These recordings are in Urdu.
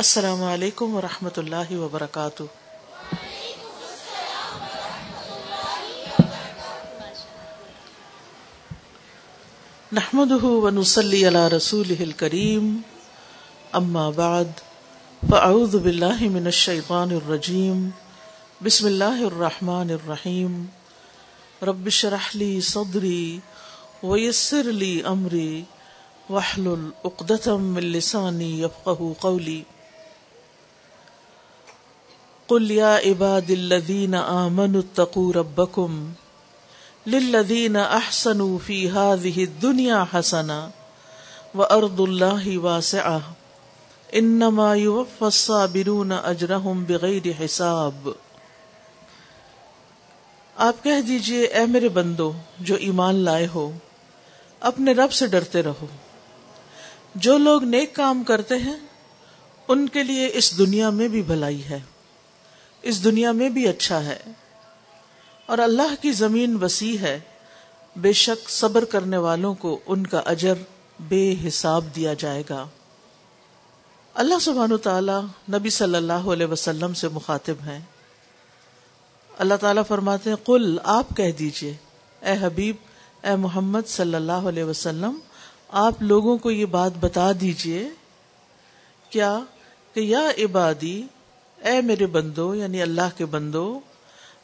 السلام علیکم ورحمۃ اللہ وبرکاتہ۔ نحمده ونصلي على رسوله الكريم اما بعد، فاعوذ بالله من الشيطان الرجيم بسم الله الرحمن الرحيم رب اشرح لي صدري ويسر لي امري واحلل عقدة من لساني يفقهوا قولي قل يا عباد الذين آمنوا اتقوا ربكم للذين احسنوا في هذه الدنيا حسنة وارض الله واسعة انما يوفى الصابرون اجرهم بغير حساب آپ کہہ دیجیے، اے میرے بندو، جو ایمان لائے ہو، اپنے رب سے ڈرتے رہو۔ جو لوگ نیک کام کرتے ہیں، ان کے لیے اس دنیا میں بھی بھلائی ہے۔ اس دنیا میں بھی اچھا ہے۔ اور اللہ کی زمین وسیع ہے۔ بے شک صبر کرنے والوں کو ان کا اجر بے حساب دیا جائے گا۔ اللہ سبحان و تعالی نبی صلی اللہ علیہ وسلم سے مخاطب ہیں۔ اللہ تعالیٰ فرماتے ہیں، قل، آپ کہہ دیجیے، اے حبیب، اے محمد صلی اللہ علیہ وسلم، آپ لوگوں کو یہ بات بتا دیجیے، کیا، کہ یا عبادی اے میرے بندو یعنی اللہ کے بندو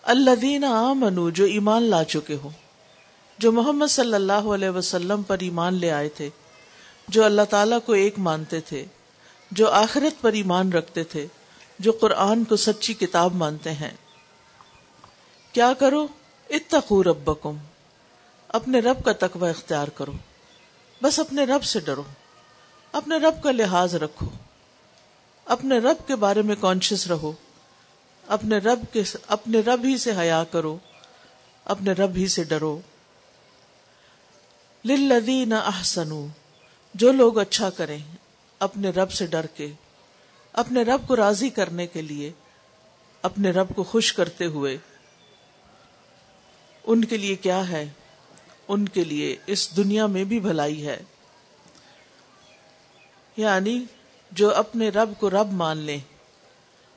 اللہ دین منو جو ایمان لا چکے ہو، جو محمد صلی اللہ علیہ وسلم پر ایمان لے آئے تھے، جو اللہ تعالیٰ کو ایک مانتے تھے، جو آخرت پر ایمان رکھتے تھے، جو قرآن کو سچی کتاب مانتے ہیں۔ کیا کرو؟ اتقو ربکم، اپنے رب کا تقوی اختیار کرو، بس اپنے رب سے ڈرو، اپنے رب کا لحاظ رکھو۔ اپنے رب کے بارے میں کانشیس رہو۔ اپنے رب کے اپنے رب ہی سے حیا کرو۔ اپنے رب ہی سے ڈرو۔ للذین احسنو، جو لوگ اچھا کریں، اپنے رب سے ڈر کے، اپنے رب کو راضی کرنے کے لیے، اپنے رب کو خوش کرتے ہوئے۔ ان کے لیے کیا ہے؟ ان کے لیے اس دنیا میں بھی بھلائی ہے۔ یعنی جو اپنے رب کو رب مان لیں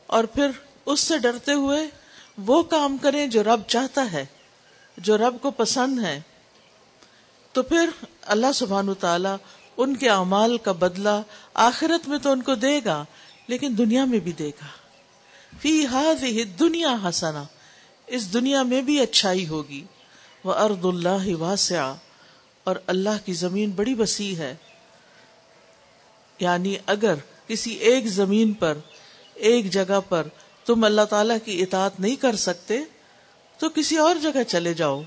اور پھر اس سے ڈرتے ہوئے وہ کام کریں جو رب چاہتا ہے، جو رب کو پسند ہے۔ تو پھر اللہ سبحان تعالی ان کے اعمال کا بدلہ آخرت میں تو ان کو دے گا، لیکن دنیا میں بھی دے گا۔ فی ہاض دنیا ہسنا اس دنیا میں بھی اچھائی ہوگی۔ وہ ارد اللہ واسع اور اللہ کی زمین بڑی وسیع ہے۔ یعنی اگر کسی ایک زمین پر، ایک جگہ پر تم اللہ تعالی کی اطاعت نہیں کر سکتے، تو کسی اور جگہ چلے جاؤ۔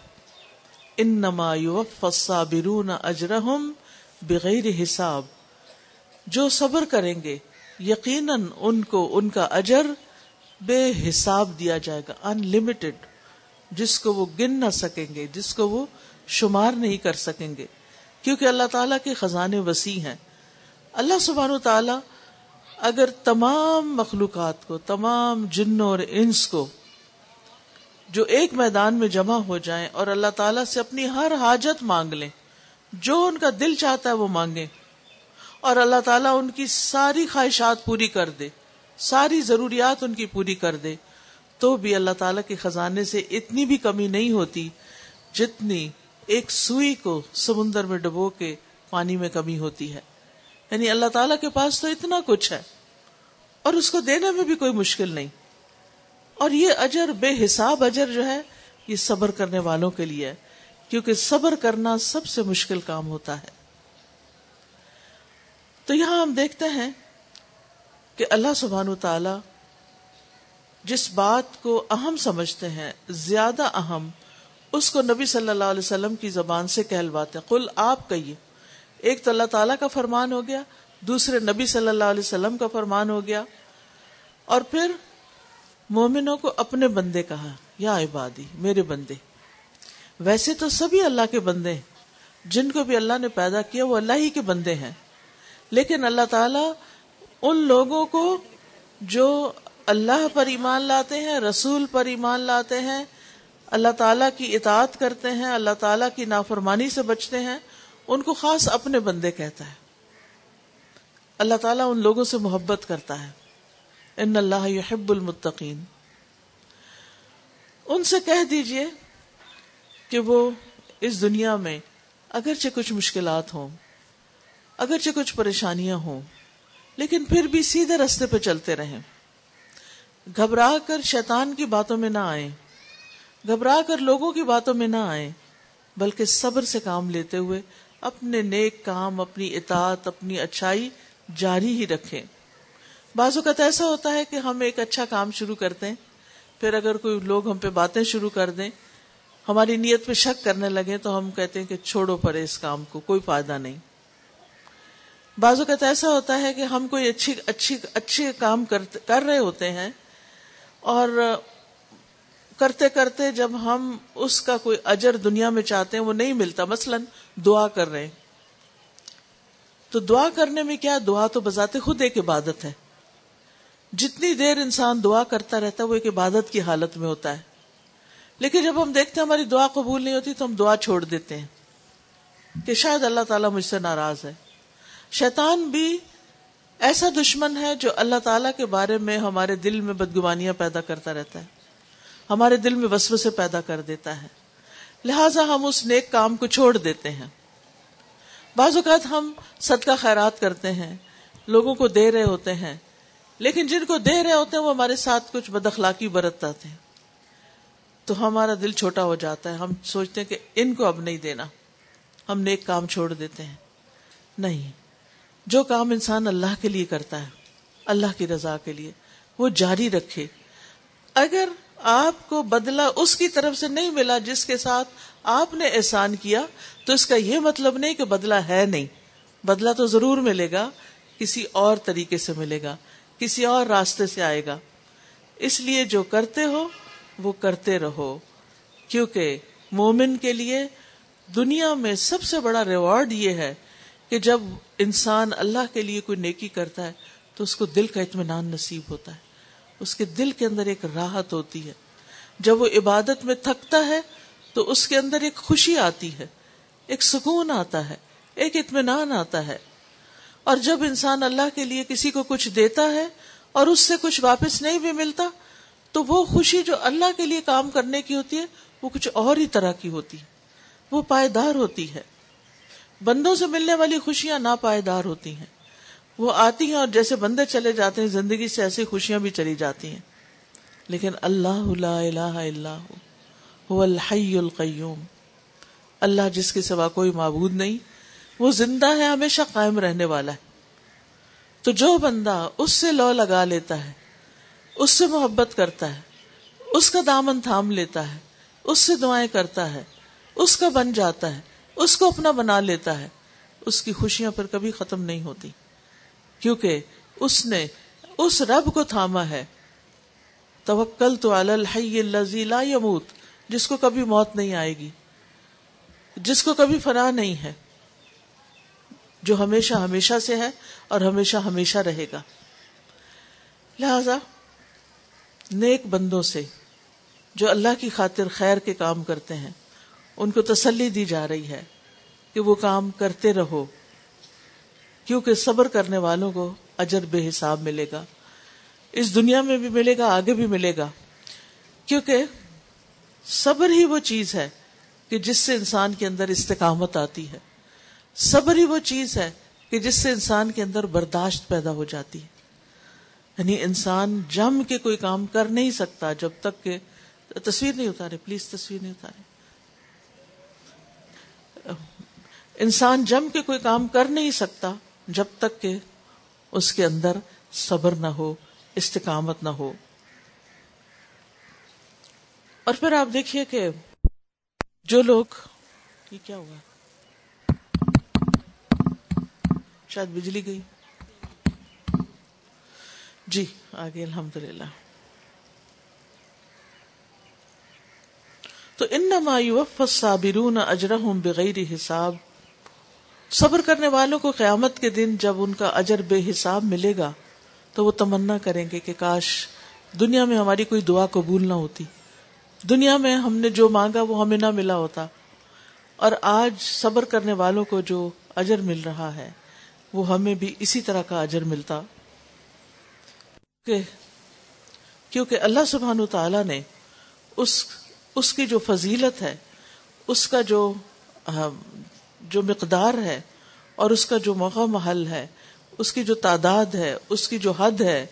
ان نما برون اجرہم بغیر حساب۔ جو صبر کریں گے، یقیناً ان کو ان کا اجر بے حساب دیا جائے گا ان لمیٹڈ جس کو وہ گن نہ سکیں گے، جس کو وہ شمار نہیں کر سکیں گے، کیونکہ اللہ تعالیٰ کے خزانے وسیع ہیں۔ اللہ سبحانہ و تعالی اگر تمام مخلوقات کو، تمام جنوں اور انس کو جو ایک میدان میں جمع ہو جائیں اور اللہ تعالیٰ سے اپنی ہر حاجت مانگ لیں، جو ان کا دل چاہتا ہے وہ مانگے اور اللہ تعالیٰ ان کی ساری خواہشات پوری کر دے، ساری ضروریات ان کی پوری کر دے، تو بھی اللہ تعالیٰ کے خزانے سے اتنی بھی کمی نہیں ہوتی جتنی ایک سوئی کو سمندر میں ڈبو کے پانی میں کمی ہوتی ہے۔ یعنی اللہ تعالیٰ کے پاس تو اتنا کچھ ہے اور اس کو دینے میں بھی کوئی مشکل نہیں۔ اور یہ اجر بے حساب اجر جو ہے، یہ صبر کرنے والوں کے لیے کیونکہ صبر کرنا سب سے مشکل کام ہوتا ہے۔ تو یہاں ہم دیکھتے ہیں کہ اللہ سبحان تعالی جس بات کو اہم سمجھتے ہیں، زیادہ اہم، اس کو نبی صلی اللہ علیہ وسلم کی زبان سے کہلواتے ہیں۔ قل آپ کہیے۔ ایک تو اللہ تعالیٰ کا فرمان ہو گیا، دوسرے نبی صلی اللہ علیہ وسلم کا فرمان ہو گیا۔ اور پھر مومنوں کو اپنے بندے کہا، یا عبادی، میرے بندے۔ ویسے تو سبھی اللہ کے بندے ہیں۔ جن کو بھی اللہ نے پیدا کیا، وہ اللہ ہی کے بندے ہیں۔ لیکن اللہ تعالی ان لوگوں کو جو اللہ پر ایمان لاتے ہیں، رسول پر ایمان لاتے ہیں، اللہ تعالیٰ کی اطاعت کرتے ہیں، اللہ تعالیٰ کی نافرمانی سے بچتے ہیں ان کو خاص اپنے بندے کہتا ہے۔ اللہ تعالیٰ ان لوگوں سے محبت کرتا ہے۔ ان اللہ یحب المتقین۔ ان سے کہہ دیجیے کہ وہ اس دنیا میں اگرچہ کچھ مشکلات ہوں، اگرچہ کچھ پریشانیاں ہوں، لیکن پھر بھی سیدھے رستے پہ چلتے رہیں۔ گھبرا کر شیطان کی باتوں میں نہ آئیں۔ گھبرا کر لوگوں کی باتوں میں نہ آئیں، بلکہ صبر سے کام لیتے ہوئے اپنے نیک کام، اپنی اطاعت، اپنی اچھائی جاری ہی رکھیں۔ بعض اوقات ایسا ہوتا ہے کہ ہم ایک اچھا کام شروع کرتے ہیں، پھر اگر کوئی لوگ ہم پہ باتیں شروع کر دیں، ہماری نیت پہ شک کرنے لگے تو ہم کہتے ہیں کہ چھوڑو پڑے اس کام کو، کوئی فائدہ نہیں۔ بعض اوقات ایسا ہوتا ہے کہ ہم کوئی اچھی اچھی، اچھے کام کر رہے ہوتے ہیں اور کرتے کرتے جب ہم اس کا کوئی اجر دنیا میں چاہتے ہیں، وہ نہیں ملتا۔ مثلا دعا کر رہے ہیں۔ تو دعا کرنے میں کیا دعا تو بذات خود ایک عبادت ہے۔ جتنی دیر انسان دعا کرتا رہتا ہے، وہ ایک عبادت کی حالت میں ہوتا ہے۔ لیکن جب ہم دیکھتے ہیں ہماری دعا قبول نہیں ہوتی، تو ہم دعا چھوڑ دیتے ہیں کہ شاید اللہ تعالیٰ مجھ سے ناراض ہے۔ شیطان بھی ایسا دشمن ہے جو اللہ تعالیٰ کے بارے میں ہمارے دل میں بدگمانیاں پیدا کرتا رہتا ہے۔ ہمارے دل میں وسو سے پیدا کر دیتا ہے۔ لہذا ہم اس نیک کام کو چھوڑ دیتے ہیں۔ بعض اوقات ہم صدقہ خیرات کرتے ہیں، لوگوں کو دے رہے ہوتے ہیں، لیکن جن کو دے رہے ہوتے ہیں وہ ہمارے ساتھ کچھ بد اخلاقی برتتے ہیں۔ تو ہمارا دل چھوٹا ہو جاتا ہے، ہم سوچتے ہیں کہ ان کو اب نہیں دینا۔ ہم نیک کام چھوڑ دیتے ہیں۔ نہیں، جو کام انسان اللہ کے لیے کرتا ہے، اللہ کی رضا کے لیے، وہ جاری رکھے۔ اگر آپ کو بدلہ اس کی طرف سے نہیں ملا جس کے ساتھ آپ نے احسان کیا، تو اس کا یہ مطلب نہیں کہ بدلہ ہے نہیں۔ بدلہ تو ضرور ملے گا، کسی اور طریقے سے ملے گا، کسی اور راستے سے آئے گا۔ اس لیے جو کرتے ہو، وہ کرتے رہو۔ کیونکہ مومن کے لیے دنیا میں سب سے بڑا ریوارڈ یہ ہے کہ جب انسان اللہ کے لیے کوئی نیکی کرتا ہے، تو اس کو دل کا اطمینان نصیب ہوتا ہے۔ اس کے دل کے اندر ایک راحت ہوتی ہے۔ جب وہ عبادت میں تھکتا ہے، تو اس کے اندر ایک خوشی آتی ہے، ایک سکون آتا ہے، ایک اطمینان آتا ہے۔ اور جب انسان اللہ کے لیے کسی کو کچھ دیتا ہے اور اس سے کچھ واپس نہیں بھی ملتا، تو وہ خوشی جو اللہ کے لیے کام کرنے کی ہوتی ہے، وہ کچھ اور ہی طرح کی ہوتی ہے۔ وہ پائیدار ہوتی ہے۔ بندوں سے ملنے والی خوشیاں نا پائیدار ہوتی ہیں۔ وہ آتی ہیں اور جیسے بندے چلے جاتے ہیں، زندگی سے ایسی خوشیاں بھی چلی جاتی ہیں۔ لیکن اللہ لا الہ الا هو الحی القیوم۔ اللہ جس کے سوا کوئی معبود نہیں، وہ زندہ ہے، ہمیشہ قائم رہنے والا ہے۔ تو جو بندہ اس سے لو لگا لیتا ہے، اس سے محبت کرتا ہے، اس کا دامن تھام لیتا ہے، اس سے دعائیں کرتا ہے، اس کا بن جاتا ہے، اس کو اپنا بنا لیتا ہے، اس کی خوشیاں پھر کبھی ختم نہیں ہوتی۔ کیونکہ اس نے اس رب کو تھاما ہے۔ توکل تو الحی لا یموت، جس کو کبھی موت نہیں آئے گی، جس کو کبھی فنا نہیں ہے، جو ہمیشہ ہمیشہ سے ہے اور ہمیشہ ہمیشہ رہے گا۔ لہذا نیک بندوں سے جو اللہ کی خاطر خیر کے کام کرتے ہیں، ان کو تسلی دی جا رہی ہے کہ وہ کام کرتے رہو۔ کیونکہ صبر کرنے والوں کو اجر بے حساب ملے گا۔ اس دنیا میں بھی ملے گا، آگے بھی ملے گا۔ کیونکہ صبر ہی وہ چیز ہے کہ جس سے انسان کے اندر استقامت آتی ہے۔ صبر ہی وہ چیز ہے کہ جس سے انسان کے اندر برداشت پیدا ہو جاتی ہے۔ یعنی انسان جم کے کوئی کام کر نہیں سکتا جب تک کہ، تصویر نہیں اتارے، پلیز تصویر نہیں اتارے۔ انسان جم کے کوئی کام کر نہیں سکتا جب تک کہ اس کے اندر صبر نہ ہو، استقامت نہ ہو۔ اور پھر آپ دیکھیے کہ جو لوگ، یہ کیا ہوا؟ شاید بجلی گئی۔ جی آگے الحمد للہ تو ان صابرون اجرحم بغیر حساب۔ صبر کرنے والوں کو قیامت کے دن جب ان کا اجر بے حساب ملے گا، تو وہ تمنا کریں گے کہ کاش دنیا میں ہماری کوئی دعا قبول نہ ہوتی۔ دنیا میں ہم نے جو مانگا وہ ہمیں نہ ملا ہوتا۔ اور آج صبر کرنے والوں کو جو اجر مل رہا ہے، وہ ہمیں بھی اسی طرح کا اجر ملتا۔ کہ کیونکہ اللہ سبحان تعالی نے اس اس کی جو فضیلت ہے، اس کا جو جو مقدار ہے اور اس کا جو موقع محل ہے، اس کی جو تعداد ہے، اس کی جو حد ہے،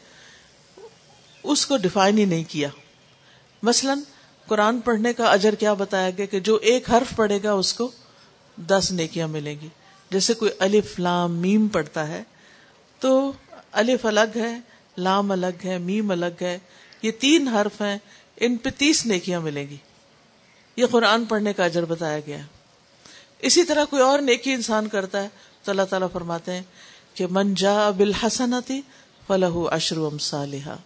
اس کو ڈیفائن ہی نہیں کیا۔ مثلا، قرآن پڑھنے کا اجر کیا بتایا گیا کہ جو ایک حرف پڑھے گا، اس کو دس نیکیاں ملیں گی۔ جیسے کوئی الف، لام، میم پڑھتا ہے، تو الف الگ ہے، لام الگ ہے، میم الگ ہے، یہ تین حرف ہیں، ان پہ تیس نیکیاں ملیں گی۔ یہ قرآن پڑھنے کا اجر بتایا گیا۔ ہے اسی طرح کوئی اور نیکی انسان کرتا ہے تو اللہ تعالیٰ فرماتے ہیں کہ من جا بالحسنتی فلاح اشرم صالحہ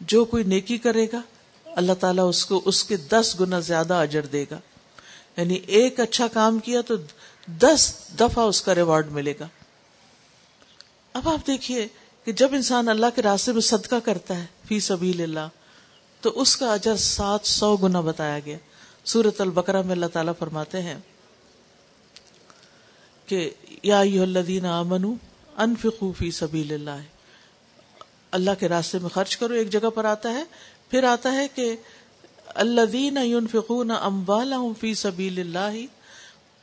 جو کوئی نیکی کرے گا، اللہ تعالیٰ اس کو، اس کے دس گنا زیادہ اجر دے گا۔ یعنی ایک اچھا کام کیا تو دس دفعہ اس کا ریوارڈ ملے گا۔ اب آپ دیکھیے کہ جب انسان اللہ کے راستے میں صدقہ کرتا ہے، فی سبیل اللہ، تو اس کا اجر سات سو گنا بتایا گیا۔ سورت البقرہ میں اللہ تعالیٰ فرماتے ہیں کہ یا الذین آمنو انفقو فی سبیل اللہ۔ اللہ کے راستے میں خرچ کرو، ایک جگہ پر آتا ہے، پھر آتا ہے کہ الذین ينفقون اموالهم فی سبیل اللہ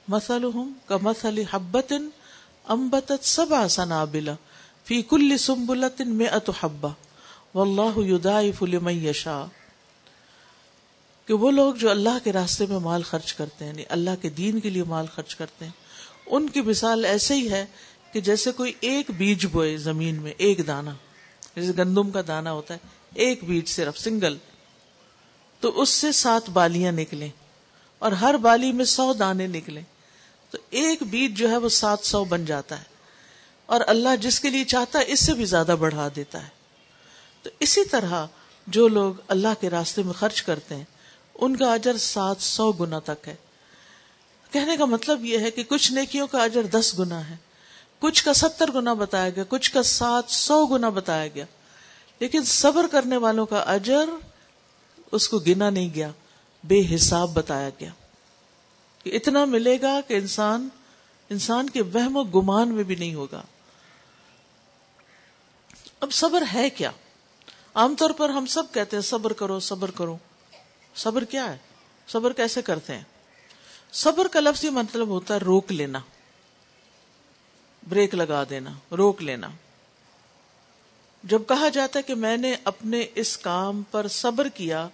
مثلهم كمثل حبة انبتت سبع سنابل فی کل سنبلة مئة حبة واللہ يضاعف لمن یشاء۔ کہ وہ لوگ جو اللہ کے راستے میں مال خرچ کرتے ہیں یعنی اللہ کے دین کے لیے مال خرچ کرتے ہیں ان کی مثال ایسے ہی ہے کہ جیسے کوئی ایک بیج بوئے زمین میں، ایک دانا۔ جیسے گندم کا دانا ہوتا ہے، ایک بیج صرف، سنگل۔ تو اس سے سات بالیاں نکلیں اور ہر بالی میں سو دانے نکلے تو ایک بیج جو ہے وہ سات سو بن جاتا ہے۔ اور اللہ جس کے لیے چاہتا ہے، اس سے بھی زیادہ بڑھا دیتا ہے۔ تو اسی طرح جو لوگ اللہ کے راستے میں خرچ کرتے ہیں، ان کا اجر سات سو گنا تک ہے۔ کہنے کا مطلب یہ ہے کہ کچھ نیکیوں کا اجر دس گنا ہے، کچھ کا ستر گنا بتایا گیا، کچھ کا سات سو گنا بتایا گیا۔ لیکن صبر کرنے والوں کا اجر اس کو گنا نہیں گیا، بے حساب بتایا گیا۔ کہ اتنا ملے گا کہ انسان انسان کے وہم و گمان میں بھی نہیں ہوگا۔ اب صبر ہے کیا؟ عام طور پر ہم سب کہتے ہیں صبر کرو صبر کرو۔ صبر کیا ہے؟ صبر کیسے کرتے ہیں؟ صبر کا لفظ یہ مطلب ہوتا ہے روک لینا، بریک لگا دینا، روک لینا۔ جب کہا جاتا ہے کہ میں نے اپنے اس کام پر صبر کیا،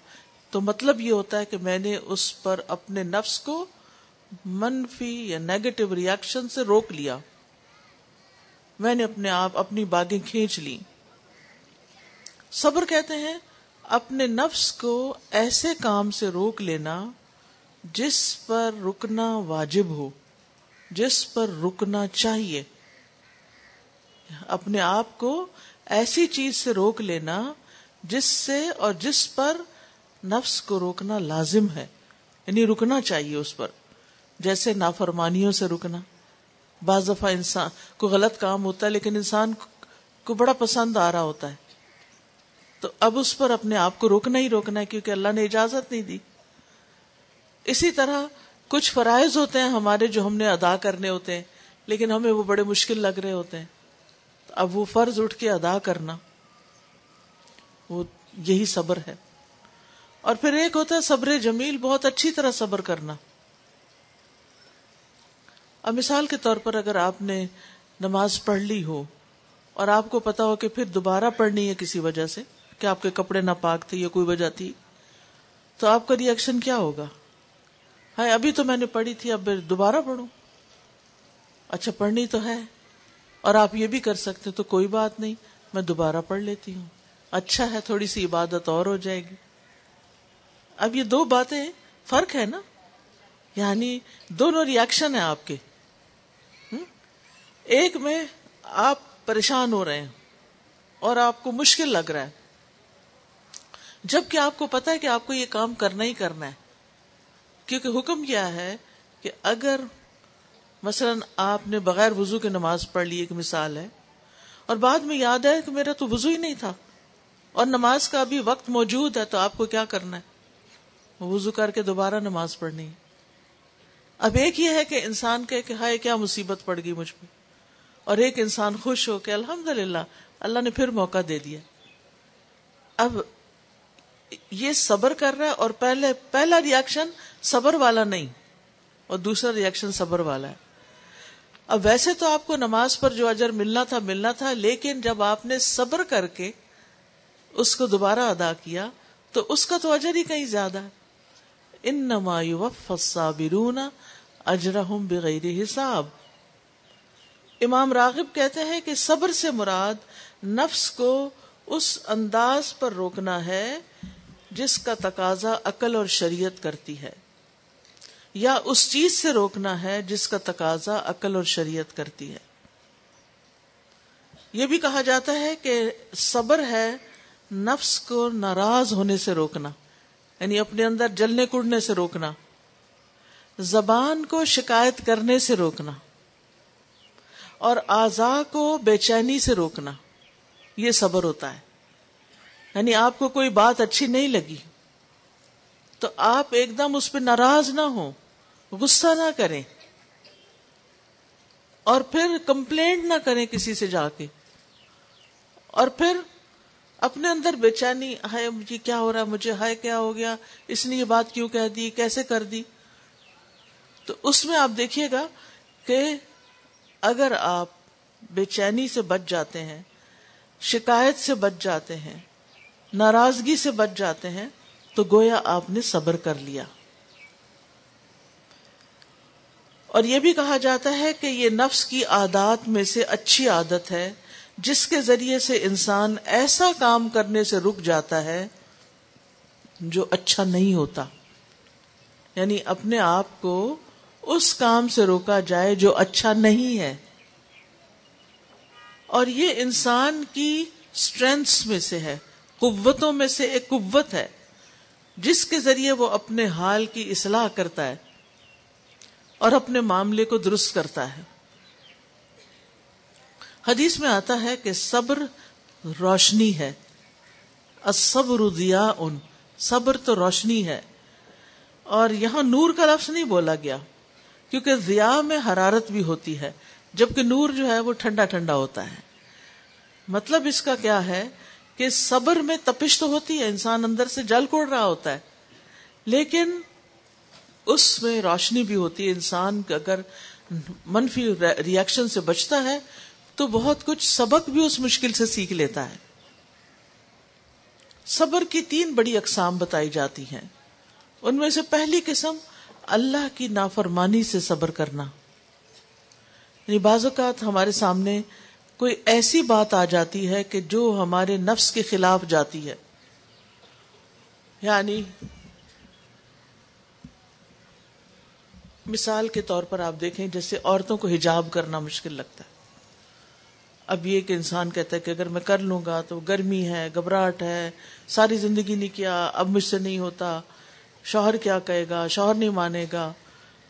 تو مطلب یہ ہوتا ہے کہ میں نے اس پر اپنے نفس کو منفی یا نیگیٹو ریئیکشن سے روک لیا۔ میں نے اپنے آپ اپنی باغیں کھینچ لی صبر کہتے ہیں اپنے نفس کو ایسے کام سے روک لینا جس پر رکنا واجب ہو، جس پر رکنا چاہیے۔ اپنے آپ کو ایسی چیز سے روک لینا جس سے اور جس پر نفس کو روکنا لازم ہے یعنی رکنا چاہیے اس پر۔ جیسے نافرمانیوں سے رکنا۔ بعض دفعہ انسان کو غلط کام ہوتا ہے، لیکن انسان کو بڑا پسند آ رہا ہوتا ہے۔ تو اب اس پر اپنے آپ کو روکنا ہی روکنا ہے، کیونکہ اللہ نے اجازت نہیں دی۔ اسی طرح کچھ فرائض ہوتے ہیں ہمارے جو ہم نے ادا کرنے ہوتے ہیں، لیکن ہمیں وہ بڑے مشکل لگ رہے ہوتے ہیں۔ اب وہ فرض اٹھ کے ادا کرنا، وہ یہی صبر ہے۔ اور پھر ایک ہوتا ہے صبر جمیل، بہت اچھی طرح صبر کرنا۔ اب مثال کے طور پر اگر آپ نے نماز پڑھ لی ہو اور آپ کو پتا ہو کہ پھر دوبارہ پڑھنی ہے کسی وجہ سے، کہ آپ کے کپڑے نہ پاک تھے یا کوئی وجہ تھی، تو آپ کا ریئیکشن کیا ہوگا؟ ہاں ابھی تو میں نے پڑھی تھی، اب دوبارہ پڑھوں۔ اچھا پڑھنی تو ہے۔ اور آپ یہ بھی کر سکتے تو کوئی بات نہیں، میں دوبارہ پڑھ لیتی ہوں۔ اچھا ہے، تھوڑی سی عبادت اور ہو جائے گی۔ اب یہ دو باتیں، فرق ہے نا؟ یعنی دونوں ریئیکشن ہیں آپ کے۔ ایک میں آپ پریشان ہو رہے ہیں اور آپ کو مشکل لگ رہا ہے۔ جبکہ آپ کو پتا ہے کہ آپ کو یہ کام کرنا ہی کرنا ہے۔ کیونکہ حکم کیا ہے کہ اگر مثلا آپ نے بغیر وضو کے نماز پڑھ لی ایک مثال ہے، اور بعد میں یاد ہے کہ میرا تو وضو ہی نہیں تھا، اور نماز کا ابھی وقت موجود ہے تو آپ کو کیا کرنا ہے؟ وضو کر کے دوبارہ نماز پڑھنی ہے۔ اب ایک یہ ہے کہ انسان کہ ہائے کیا مصیبت پڑ گئی مجھ پہ اور ایک انسان خوش ہو کہ الحمد اللہ نے پھر موقع دے دیا۔ اب یہ صبر کر رہا ہے اور پہلے پہلا ریئیکشن صبر والا نہیں، اور دوسرا ریئیکشن صبر والا ہے۔ اب ویسے تو آپ کو نماز پر جو اجر ملنا تھا ملنا تھا، لیکن جب آپ نے صبر کر کے اس کو دوبارہ ادا کیا، تو اس کا تو اجر ہی کہیں زیادہ ہے۔ ان نما الصابرون اجرحم بغیر حساب۔ امام راغب کہتے ہیں کہ صبر سے مراد نفس کو اس انداز پر روکنا ہے جس کا تقاضا عقل اور شریعت کرتی ہے۔ یا اس چیز سے روکنا ہے جس کا تقاضا عقل اور شریعت کرتی ہے۔ یہ بھی کہا جاتا ہے کہ صبر ہے نفس کو ناراض ہونے سے روکنا یعنی اپنے اندر جلنے کڑنے سے روکنا، زبان کو شکایت کرنے سے روکنا، اور آزا کو بے چینی سے روکنا، یہ صبر ہوتا ہے۔ یعنی آپ کو کوئی بات اچھی نہیں لگی تو آپ ایک دم اس پہ ناراض نہ ہو غصہ نہ کریں۔ اور پھر کمپلینٹ نہ کریں کسی سے جا کے۔ اور پھر اپنے اندر بے چینی، ہائے مجھے کیا ہو رہا، مجھے ہائے کیا ہو گیا، اس نے یہ بات کیوں کہہ دی، کیسے کر دی؟ تو اس میں آپ دیکھیے گا کہ اگر آپ بے چینی سے بچ جاتے ہیں، شکایت سے بچ جاتے ہیں، ناراضگی سے بچ جاتے ہیں، تو گویا آپ نے صبر کر لیا۔ اور یہ بھی کہا جاتا ہے کہ یہ نفس کی عادات میں سے اچھی عادت ہے، جس کے ذریعے سے انسان ایسا کام کرنے سے رک جاتا ہے جو اچھا نہیں ہوتا۔ یعنی اپنے آپ کو اس کام سے روکا جائے جو اچھا نہیں ہے۔ اور یہ انسان کی اسٹرینگس میں سے ہے، قوتوں میں سے ایک قوت ہے، جس کے ذریعے وہ اپنے حال کی اصلاح کرتا ہے۔ اور اپنے معاملے کو درست کرتا ہے۔ حدیث میں آتا ہے کہ صبر روشنی ہے۔ صبر دیا ان صبر تو روشنی ہے۔ اور یہاں نور کا لفظ نہیں بولا گیا، کیونکہ ضیا میں حرارت بھی ہوتی ہے، جبکہ نور جو ہے وہ ٹھنڈا ٹھنڈا ہوتا ہے۔ مطلب اس کا کیا ہے کہ صبر میں تپش تو ہوتی ہے، انسان اندر سے جل کوڑ رہا ہوتا ہے، لیکن اس میں روشنی بھی ہوتی ہے۔ انسان اگر منفی ریئیکشن سے بچتا ہے، تو بہت کچھ سبق بھی اس مشکل سے سیکھ لیتا ہے۔ صبر کی تین بڑی اقسام بتائی جاتی ہیں۔ ان میں سے پہلی قسم، اللہ کی نافرمانی سے صبر کرنا۔ یعنی بعض اوقات ہمارے سامنے کوئی ایسی بات آ جاتی ہے کہ جو ہمارے نفس کے خلاف جاتی ہے۔ یعنی مثال کے طور پر آپ دیکھیں، جیسے عورتوں کو حجاب کرنا مشکل لگتا ہے۔ اب یہ کہ انسان کہتا ہے کہ اگر میں کر لوں گا تو گرمی ہے، گھبراہٹ ہے، ساری زندگی نہیں کیا، اب مجھ سے نہیں ہوتا۔ شوہر کیا کہے گا؟ شوہر نہیں مانے گا۔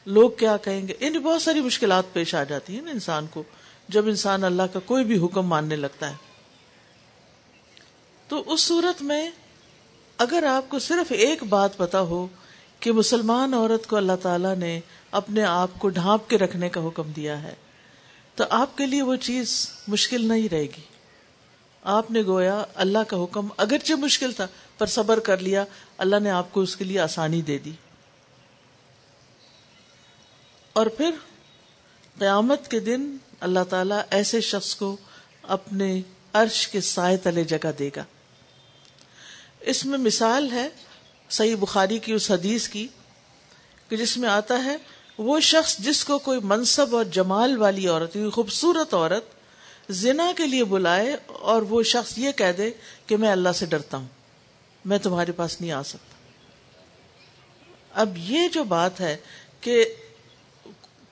لوگ کیا کہیں گے؟ ان بہت ساری مشکلات پیش آ جاتی ہیں نا انسان کو۔ جب انسان اللہ کا کوئی بھی حکم ماننے لگتا ہے۔ تو اس صورت میں اگر آپ کو صرف ایک بات پتا ہو کہ مسلمان عورت کو اللہ تعالی نے اپنے آپ کو ڈھانپ کے رکھنے کا حکم دیا ہے۔ تو آپ کے لیے وہ چیز مشکل نہیں رہے گی۔ آپ نے گویا اللہ کا حکم اگرچہ مشکل تھا، پر صبر کر لیا۔ اللہ نے آپ کو اس کے لیے آسانی دے دی۔ اور پھر قیامت کے دن اللہ تعالی ایسے شخص کو اپنے عرش کے سائے تلے جگہ دے گا۔ اس میں مثال ہے، صحیح بخاری کی اس حدیث کی کہ جس میں آتا ہے وہ شخص جس کو کوئی منصب اور جمال والی عورت خوبصورت عورت زنا کے لیے بلائے اور وہ شخص یہ کہہ دے کہ میں اللہ سے ڈرتا ہوں، میں تمہارے پاس نہیں آ سکتا۔ اب یہ جو بات ہے کہ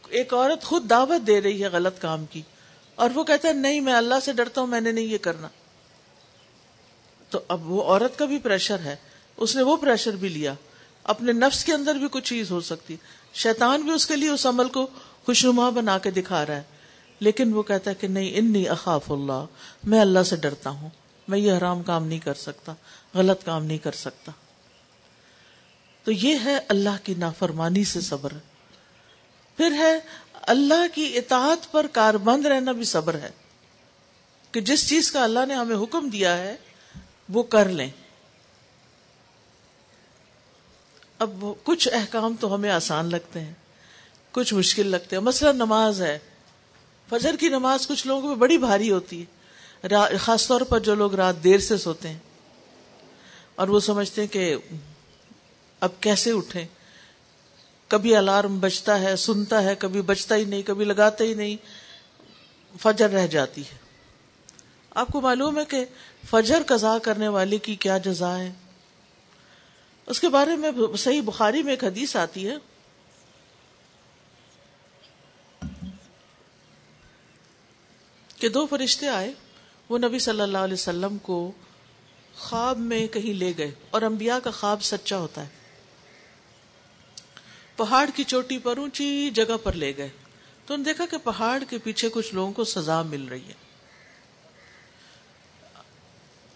ایک عورت خود دعوت دے رہی ہے غلط کام کی اور وہ کہتا ہے، نہیں، میں اللہ سے ڈرتا ہوں، میں نے نہیں یہ کرنا۔ تو اب وہ عورت کا بھی پریشر ہے، اس نے وہ پریشر بھی لیا، اپنے نفس کے اندر بھی کچھ چیز ہو سکتی۔ شیطان بھی اس کے لیے اس عمل کو خوشنما بنا کے دکھا رہا ہے۔ لیکن وہ کہتا ہے کہ نہیں، انی اخاف اللہ، میں اللہ سے ڈرتا ہوں۔ میں یہ حرام کام نہیں کر سکتا، غلط کام نہیں کر سکتا۔ تو یہ ہے اللہ کی نافرمانی سے صبر۔ پھر ہے اللہ کی اطاعت پر کاربند رہنا بھی صبر ہے۔ کہ جس چیز کا اللہ نے ہمیں حکم دیا ہے، وہ کر لیں۔ اب کچھ احکام تو ہمیں آسان لگتے ہیں، کچھ مشکل لگتے ہیں۔ مثلا نماز ہے۔ فجر کی نماز کچھ لوگوں کو بڑی بھاری ہوتی ہے۔ خاص طور پر جو لوگ رات دیر سے سوتے ہیں۔ اور وہ سمجھتے ہیں کہ اب کیسے اٹھیں؟ کبھی الارم بجتا ہے، سنتا ہے، کبھی بجتا ہی نہیں، کبھی لگاتا ہی نہیں۔ فجر رہ جاتی ہے۔ آپ کو معلوم ہے کہ فجر قضا کرنے والے کی کیا جزا ہے؟ اس کے بارے میں صحیح بخاری میں ایک حدیث آتی ہے۔ کہ دو فرشتے آئے، وہ نبی صلی اللہ علیہ وسلم کو خواب میں کہیں لے گئے اور انبیاء کا خواب سچا ہوتا ہے۔ پہاڑ کی چوٹی پر اونچی جگہ پر لے گئے۔ تو انہوں نے دیکھا کہ پہاڑ کے پیچھے کچھ لوگوں کو سزا مل رہی ہے۔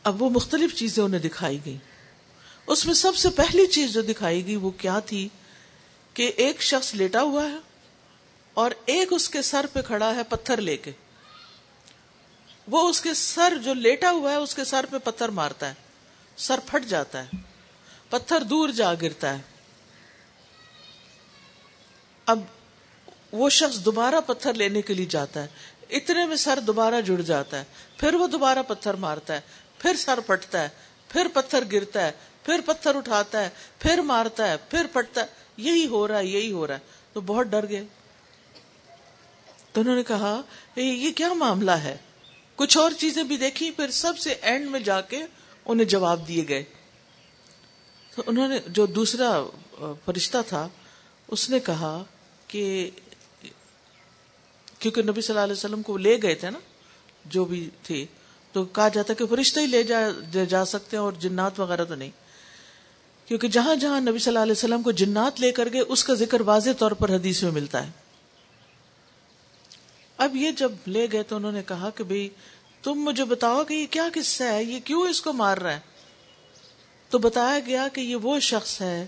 اب وہ مختلف چیزیں انہیں دکھائی گئی اس میں سب سے پہلی چیز جو دکھائی گئی وہ کیا تھی کہ ایک شخص لیٹا ہوا ہے اور ایک اس کے سر پہ کھڑا ہے پتھر لے کے۔ وہ اس کے سر جو لیٹا ہوا ہے اس کے سر پہ پتھر مارتا ہے۔ سر پھٹ جاتا ہے۔ پتھر دور جا گرتا ہے۔ اب وہ شخص دوبارہ پتھر لینے کے لیے جاتا ہے۔ اتنے میں سر دوبارہ جڑ جاتا ہے۔ پھر وہ دوبارہ پتھر مارتا ہے۔ پھر سر پھٹتا ہے۔ پھر پتھر گرتا ہے۔ پھر پتھر اٹھاتا ہے، پھر مارتا ہے، پھر پھٹتا ہے، یہی ہو رہا ہے، یہی ہو رہا ہے۔ تو بہت ڈر گئے۔ تو انہوں نے کہا، یہ کیا معاملہ ہے؟ کچھ اور چیزیں بھی دیکھی پھر سب سے اینڈ میں جا کے انہیں جواب دیے گئے۔ تو انہوں نے، جو دوسرا فرشتہ تھا، اس نے کہا کہ، کیونکہ نبی صلی اللہ علیہ وسلم کو لے گئے تھے نا، جو بھی تھے تو کہا جاتا کہ فرشتہ ہی لے جا جا سکتے ہیں اور جنات وغیرہ تو نہیں۔ کیونکہ جہاں جہاں نبی صلی اللہ علیہ وسلم کو جنات لے کر گئے، اس کا ذکر واضح طور پر حدیث میں ملتا ہے۔ اب یہ جب لے گئے تو انہوں نے کہا کہ بھائی تم مجھے بتاؤ کہ یہ کیا قصہ ہے؟ یہ کیوں اس کو مار رہا ہے؟ تو بتایا گیا کہ یہ وہ شخص ہے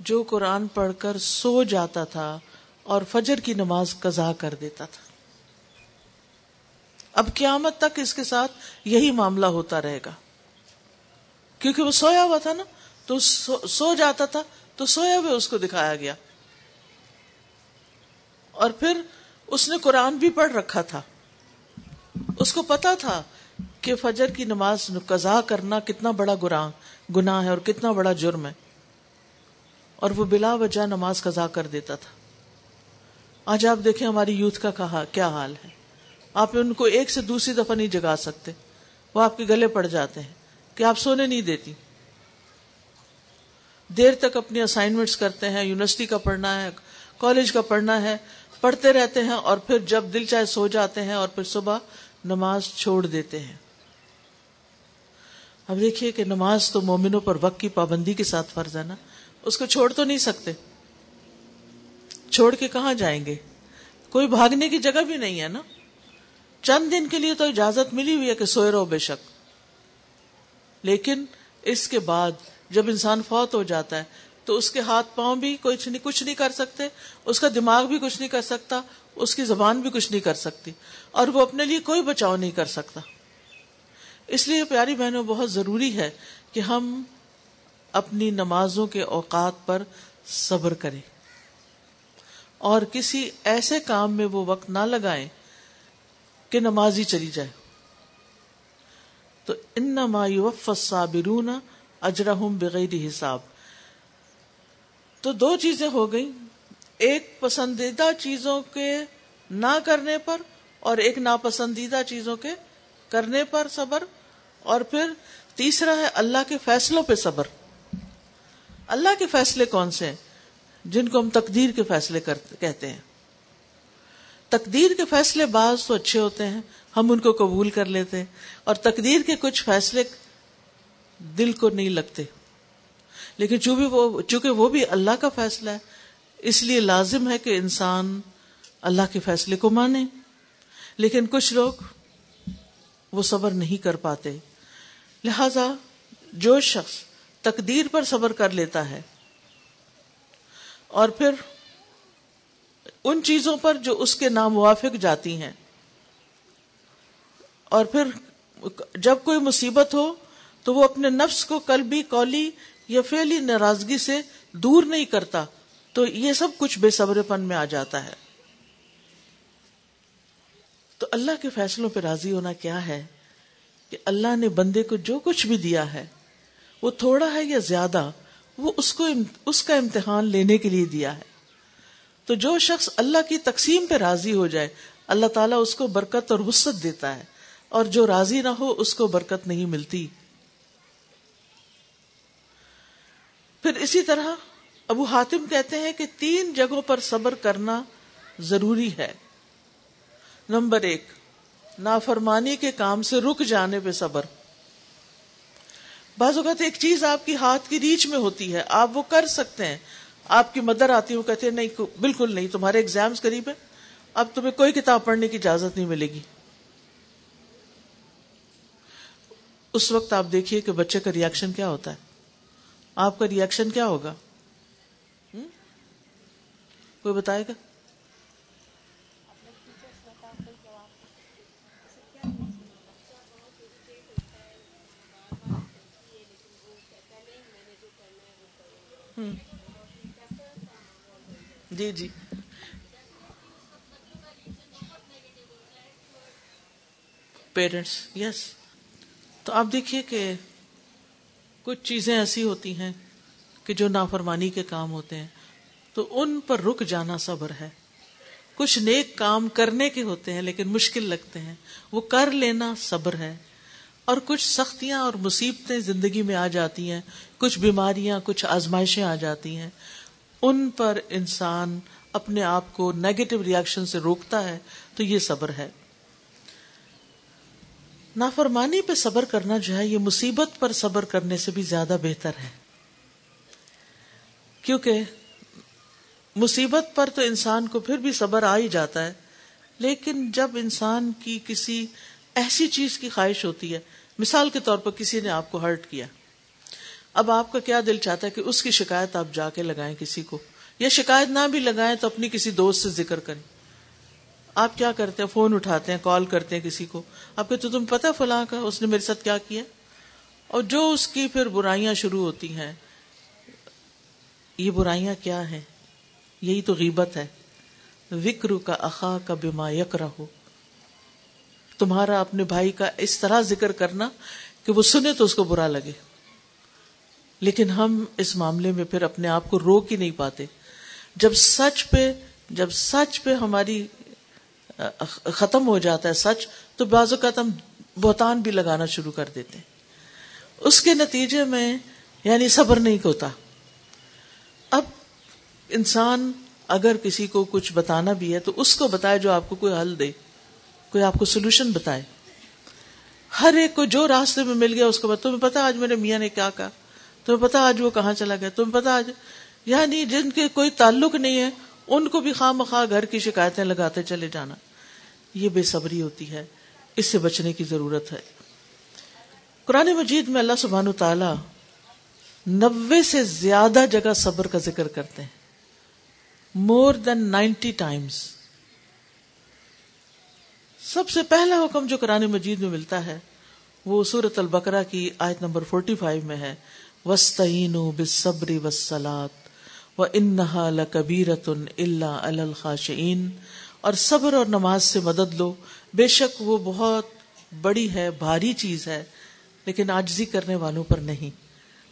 جو قرآن پڑھ کر سو جاتا تھا اور فجر کی نماز قضا کر دیتا تھا۔ اب قیامت تک اس کے ساتھ یہی معاملہ ہوتا رہے گا۔ کیونکہ وہ سویا ہوا تھا نا تو سو, سو جاتا تھا تو سویا ہوئے اس کو دکھایا گیا۔ اور پھر اس نے قرآن بھی پڑھ رکھا تھا۔ اس کو پتا تھا کہ فجر کی نماز قضا کرنا کتنا بڑا گناہ گناہ ہے اور کتنا بڑا جرم ہے۔ اور وہ بلا وجہ نماز قضا کر دیتا تھا۔ آج آپ دیکھیں ہماری یوتھ کا کہا کیا حال ہے۔ آپ ان کو ایک سے دوسری دفعہ نہیں جگا سکتے۔ وہ آپ کے گلے پڑ جاتے ہیں کہ آپ سونے نہیں دیتی۔ دیر تک اپنی اسائنمنٹس کرتے ہیں یونیورسٹی کا پڑھنا ہے کالج کا پڑھنا ہے، پڑھتے رہتے ہیں اور پھر جب دل چاہے سو جاتے ہیں اور پھر صبح نماز چھوڑ دیتے ہیں۔ اب دیکھیے کہ نماز تو مومنوں پر وقت کی پابندی کے ساتھ فرض ہے نا۔ اس کو چھوڑ تو نہیں سکتے۔ چھوڑ کے کہاں جائیں گے؟ کوئی بھاگنے کی جگہ بھی نہیں ہے نا۔ چند دن کے لیے تو اجازت ملی ہوئی ہے کہ سوئے رہو بے شک۔ لیکن اس کے بعد جب انسان فوت ہو جاتا ہے، تو اس کے ہاتھ پاؤں بھی کچھ نہیں کچھ نہیں کر سکتے، اس کا دماغ بھی کچھ نہیں کر سکتا، اس کی زبان بھی کچھ نہیں کر سکتی، اور وہ اپنے لیے کوئی بچاؤ نہیں کر سکتا۔ اس لیے پیاری بہنوں، بہت ضروری ہے کہ ہم اپنی نمازوں کے اوقات پر صبر کریں۔ اور کسی ایسے کام میں وہ وقت نہ لگائیں کہ نماز ہی چلی جائے۔ تو ان صابرون اجرحم بغیر حساب۔ تو دو چیزیں ہو گئی ایک پسندیدہ چیزوں کے نہ کرنے پر اور ایک ناپسندیدہ چیزوں کے کرنے پر صبر۔ اور پھر تیسرا ہے اللہ کے فیصلوں پہ صبر۔ اللہ کے فیصلے کون سے ہیں؟ جن کو ہم تقدیر کے فیصلے کہتے ہیں۔ تقدیر کے فیصلے بعض تو اچھے ہوتے ہیں، ہم ان کو قبول کر لیتے ہیں۔ اور تقدیر کے کچھ فیصلے دل کو نہیں لگتے۔ لیکن چونکہ وہ بھی اللہ کا فیصلہ ہے، اس لیے لازم ہے کہ انسان اللہ کے فیصلے کو مانے۔ لیکن کچھ لوگ وہ صبر نہیں کر پاتے۔ لہذا جو شخص تقدیر پر صبر کر لیتا ہے، اور پھر ان چیزوں پر جو اس کے ناموافق جاتی ہیں، اور پھر جب کوئی مصیبت ہو تو وہ اپنے نفس کو قلبی کولی یا فعلی ناراضگی سے دور نہیں کرتا، تو یہ سب کچھ بے صبر پن میں آ جاتا ہے۔ تو اللہ کے فیصلوں پہ راضی ہونا کیا ہے؟ کہ اللہ نے بندے کو جو کچھ بھی دیا ہے، وہ تھوڑا ہے یا زیادہ، وہ اس کو اس کا امتحان لینے کے لیے دیا ہے۔ تو جو شخص اللہ کی تقسیم پہ راضی ہو جائے، اللہ تعالیٰ اس کو برکت اور وسط دیتا ہے، اور جو راضی نہ ہو، اس کو برکت نہیں ملتی۔ پھر اسی طرح ابو حاتم کہتے ہیں کہ تین جگہوں پر صبر کرنا ضروری ہے۔ نمبر ایک، نافرمانی کے کام سے رک جانے پہ صبر۔ بعض اوقات ایک چیز آپ کی ہاتھ کی ریچ میں ہوتی ہے، آپ وہ کر سکتے ہیں۔ آپ کی مدر آتی وہ کہتے ہیں، نہیں بالکل نہیں، تمہارے ایگزامس قریب ہے اب تمہیں کوئی کتاب پڑھنے کی اجازت نہیں ملے گی۔ اس وقت آپ دیکھیے کہ بچے کا ریئیکشن کیا ہوتا ہے۔ آپ کا ریئیکشن کیا ہوگا؟ کوئی بتائے گا؟ جی جی۔ پیرنٹس یس تو آپ دیکھیے کہ کچھ چیزیں ایسی ہوتی ہیں کہ جو نافرمانی کے کام ہوتے ہیں، تو ان پر رک جانا صبر ہے۔ کچھ نیک کام کرنے کے ہوتے ہیں، لیکن مشکل لگتے ہیں۔ وہ کر لینا صبر ہے۔ اور کچھ سختیاں اور مصیبتیں زندگی میں آ جاتی ہیں، کچھ بیماریاں، کچھ آزمائشیں آ جاتی ہیں۔ ان پر انسان اپنے آپ کو نیگیٹو ریئیکشن سے روکتا ہے، تو یہ صبر ہے۔ نافرمانی پہ صبر کرنا جو ہے، یہ مصیبت پر صبر کرنے سے بھی زیادہ بہتر ہے۔ کیونکہ مصیبت پر تو انسان کو پھر بھی صبر آ ہی جاتا ہے، لیکن جب انسان کی کسی ایسی چیز کی خواہش ہوتی ہے، مثال کے طور پر کسی نے آپ کو ہرٹ کیا۔ اب آپ کا کیا دل چاہتا ہے کہ اس کی شکایت آپ جا کے لگائیں کسی کو؟ یا شکایت نہ بھی لگائیں تو اپنی کسی دوست سے ذکر کریں۔ آپ کیا کرتے ہیں؟ فون اٹھاتے ہیں، کال کرتے ہیں کسی کو۔ آپ کے تو تم پتہ فلاں کا؟ اس نے میرے ساتھ کیا کیا؟ اور جو اس کی پھر برائیاں شروع ہوتی ہیں، یہ برائیاں کیا ہیں؟ یہی تو غیبت ہے۔ وکر کا اخا کا بیما یک رہو تمہارا اپنے بھائی کا اس طرح ذکر کرنا کہ وہ سنے تو اس کو برا لگے۔ لیکن ہم اس معاملے میں پھر اپنے آپ کو روک ہی نہیں پاتے۔ جب سچ پہ، جب سچ پہ ہماری ختم ہو جاتا ہے سچ، تو بعض اوقات ہم بہتان بھی لگانا شروع کر دیتے ہیں۔ اس کے نتیجے میں یعنی صبر نہیں ہوتا۔ اب انسان اگر کسی کو کچھ بتانا بھی ہے، تو اس کو بتائے جو آپ کو کوئی حل دے، کوئی آپ کو سولوشن بتائے۔ ہر ایک کو جو راستے میں مل گیا، اس کو بتا، تمہیں پتا آج میرے میاں نے کیا کہا؟ تمہیں پتا آج وہ کہاں چلا گیا؟ تمہیں پتا آج یعنی جن کے کوئی تعلق نہیں ہے، ان کو بھی خواہ مخواہ گھر کی شکایتیں لگاتے چلے جانا۔ یہ بے صبری ہوتی ہے، اس سے بچنے کی ضرورت ہے۔ قرآن مجید میں اللہ سبحان تعالی نبے سے زیادہ جگہ صبر کا ذکر کرتے ہیں۔ مور دین نائنٹی ٹائمس سب سے پہلا حکم جو قرآن مجید میں ملتا ہے، وہ سورت البقرہ کی آیت نمبر فورٹی فائیو میں ہے۔ وسطین بصبری وسلات و انہا لکبیرت اللہ الخاشعین اور صبر اور نماز سے مدد لو۔ بے شک وہ بہت بڑی ہے، بھاری چیز ہے، لیکن آجزی کرنے والوں پر نہیں۔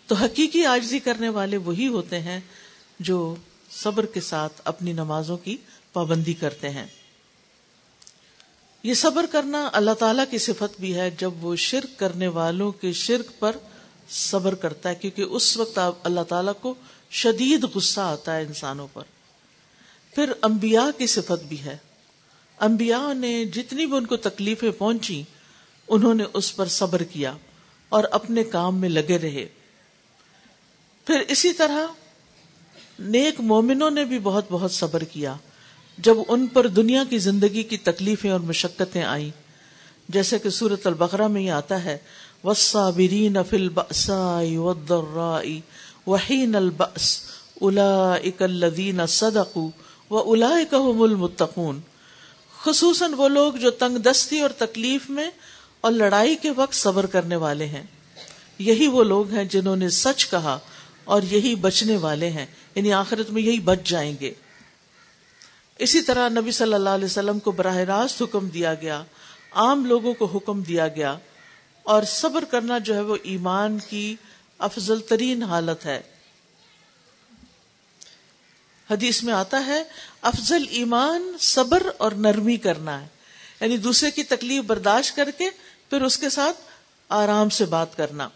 تو حقیقی آجزی کرنے والے وہی ہوتے ہیں جو صبر کے ساتھ اپنی نمازوں کی پابندی کرتے ہیں۔ یہ صبر کرنا اللہ تعالی کی صفت بھی ہے۔ جب وہ شرک کرنے والوں کے شرک پر صبر کرتا ہے، کیونکہ اس وقت اللہ تعالیٰ کو شدید غصہ آتا ہے انسانوں پر۔ پھر انبیاء کی صفت بھی ہے۔ انبیاء نے جتنی بھی ان کو تکلیفیں پہنچی، انہوں نے اس پر صبر کیا اور اپنے کام میں لگے رہے۔ پھر اسی طرح نیک مومنوں نے بھی بہت بہت صبر کیا۔ جب ان پر دنیا کی زندگی کی تکلیفیں اور مشقتیں آئیں، جیسے کہ سورت البقرہ میں یہ آتا ہے والصابرین فی البأساء والضراء وحین البأس اولئک الذین صدقوا وہ الا المتقون۔ خصوصاً وہ لوگ جو تنگ دستی اور تکلیف میں اور لڑائی کے وقت صبر کرنے والے ہیں۔ یہی وہ لوگ ہیں جنہوں نے سچ کہا اور یہی بچنے والے ہیں۔ یعنی آخرت میں یہی بچ جائیں گے۔ اسی طرح نبی صلی اللہ علیہ وسلم کو براہ راست حکم دیا گیا۔ عام لوگوں کو حکم دیا گیا۔ اور صبر کرنا جو ہے وہ ایمان کی افضل ترین حالت ہے۔ حدیث میں آتا ہے، افضل ایمان صبر اور نرمی کرنا ہے۔ یعنی دوسرے کی تکلیف برداشت کر کے پھر اس کے ساتھ آرام سے بات کرنا۔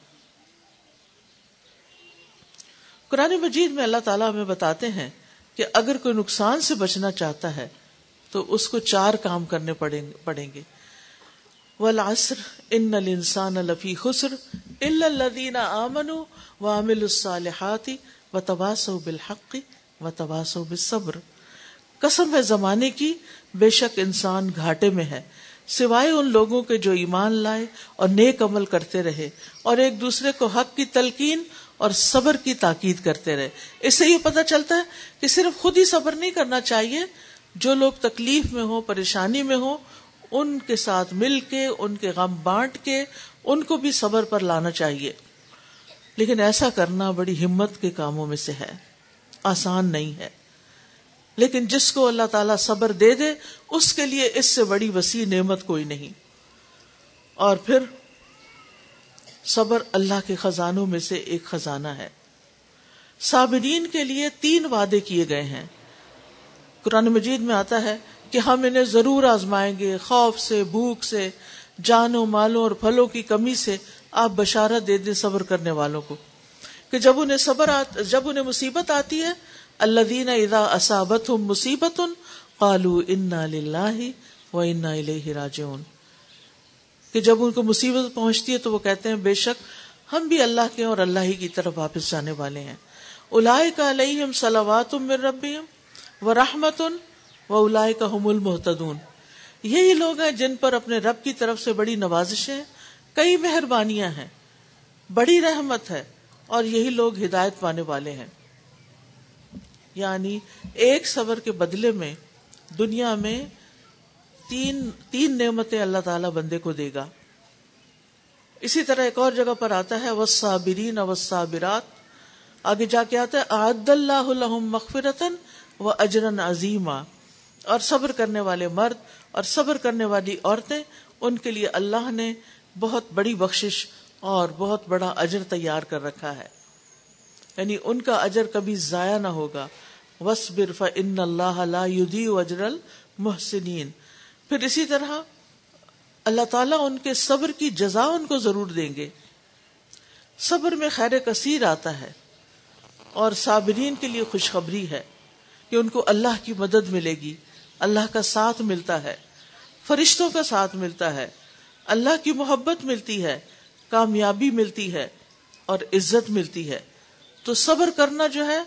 قرآن مجید میں اللہ تعالیٰ ہمیں بتاتے ہیں کہ اگر کوئی نقصان سے بچنا چاہتا ہے تو اس کو چار کام کرنے پڑیں گے۔ والعصر ان الانسان لفی خسر الا الذين امنوا وعملوا الصالحات وتواصوا بالحق وتواصوا بالصبر۔ قسم ہے زمانے کی، بے شک انسان گھاٹے میں ہے۔ سوائے ان لوگوں کے جو ایمان لائے اور نیک عمل کرتے رہے، اور ایک دوسرے کو حق کی تلقین اور صبر کی تاکید کرتے رہے۔ اس سے یہ پتا چلتا ہے کہ صرف خود ہی صبر نہیں کرنا چاہیے۔ جو لوگ تکلیف میں ہو پریشانی میں ہو ان کے ساتھ مل کے، ان کے غم بانٹ کے، ان کو بھی صبر پر لانا چاہیے۔ لیکن ایسا کرنا بڑی ہمت کے کاموں میں سے ہے۔ آسان نہیں ہے۔ لیکن جس کو اللہ تعالی صبر دے دے، اس کے لیے اس سے بڑی وسیع نعمت کوئی نہیں۔ اور پھر صبر اللہ کے خزانوں میں سے ایک خزانہ ہے۔ صابرین کے لیے تین وعدے کیے گئے ہیں۔ قرآن مجید میں آتا ہے کہ ہم انہیں ضرور آزمائیں گے، خوف سے، بھوک سے، جانوں، مالوں اور پھلوں کی کمی سے آپ بشارت دے دیں صبر کرنے والوں کو۔ کہ جب انہیں صبر آت، جب انہیں مصیبت آتی ہے اللہ دین ادا اصابت مصیبت قالو انا و انا راجعون۔ کہ جب ان کو مصیبت پہنچتی ہے تو وہ کہتے ہیں، بے شک ہم بھی اللہ کے اور اللہ ہی کی طرف واپس جانے والے ہیں۔ الاائے کا علیہم صلوات من ربهم ورحمت وہ الا کا حم المحتدون یہی لوگ ہیں جن پر اپنے رب کی طرف سے بڑی نوازشیں، کئی مہربانیاں ہیں۔ بڑی رحمت ہے۔ اور یہی لوگ ہدایت پانے والے ہیں۔ یعنی ایک صبر کے بدلے میں دنیا میں تین تین نعمتیں اللہ تعالی بندے کو دے گا۔ اسی طرح ایک اور جگہ پر آتا ہے وسابرین وسابرات آگے جا کے آتا ہے عد اللہ مغفرتن و اجرن عظیمہ اور صبر کرنے والے مرد اور صبر کرنے والی عورتیں، ان کے لیے اللہ نے بہت بڑی بخشش اور بہت بڑا اجر تیار کر رکھا ہے۔ یعنی ان کا اجر کبھی ضائع نہ ہوگا۔ ان اللہ لا اجر المحسنین پھر اسی طرح اللہ تعالیٰ ان کے صبر کی جزا ان کو ضرور دیں گے۔ صبر میں خیر کثیر آتا ہے اور صابرین کے لیے خوشخبری ہے کہ ان کو اللہ کی مدد ملے گی۔ اللہ کا ساتھ ملتا ہے، فرشتوں کا ساتھ ملتا ہے، اللہ کی محبت ملتی ہے۔ کامیابی ملتی ہے اور عزت ملتی ہے تو صبر کرنا جو ہے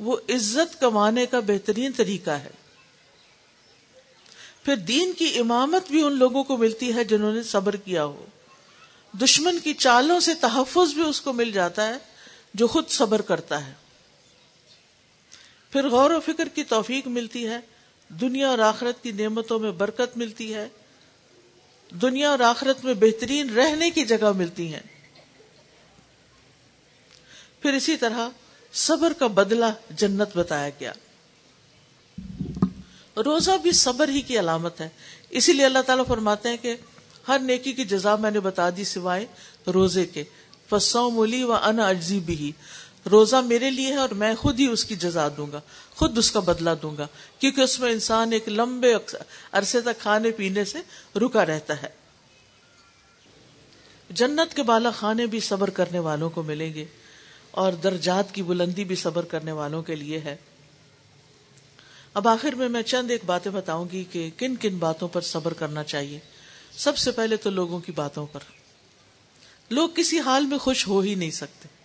وہ عزت کمانے کا بہترین طریقہ ہے۔ پھر دین کی امامت بھی ان لوگوں کو ملتی ہے جنہوں نے صبر کیا ہو۔ دشمن کی چالوں سے تحفظ بھی اس کو مل جاتا ہے جو خود صبر کرتا ہے۔ پھر غور و فکر کی توفیق ملتی ہے، دنیا اور آخرت کی نعمتوں میں برکت ملتی ہے۔ دنیا اور آخرت میں بہترین رہنے کی جگہ ملتی ہیں۔ پھر اسی طرح صبر کا بدلہ جنت بتایا گیا۔ روزہ بھی صبر ہی کی علامت ہے۔ اسی لیے اللہ تعالیٰ فرماتے ہیں کہ ہر نیکی کی جزا میں نے بتا دی سوائے روزے کے۔ فسو مولی و ان اجزی بھی روزہ میرے لیے ہے اور میں خود ہی اس کی جزا دوں گا، خود اس کا بدلہ دوں گا، کیونکہ اس میں انسان ایک لمبے عرصے تک کھانے پینے سے رکا رہتا ہے۔ جنت کے بالا خانے بھی صبر کرنے والوں کو ملیں گے اور درجات کی بلندی بھی صبر کرنے والوں کے لیے ہے۔ اب آخر میں میں چند ایک باتیں بتاؤں گی کہ کن کن باتوں پر صبر کرنا چاہیے۔ سب سے پہلے تو لوگوں کی باتوں پر۔ لوگ کسی حال میں خوش ہو ہی نہیں سکتے۔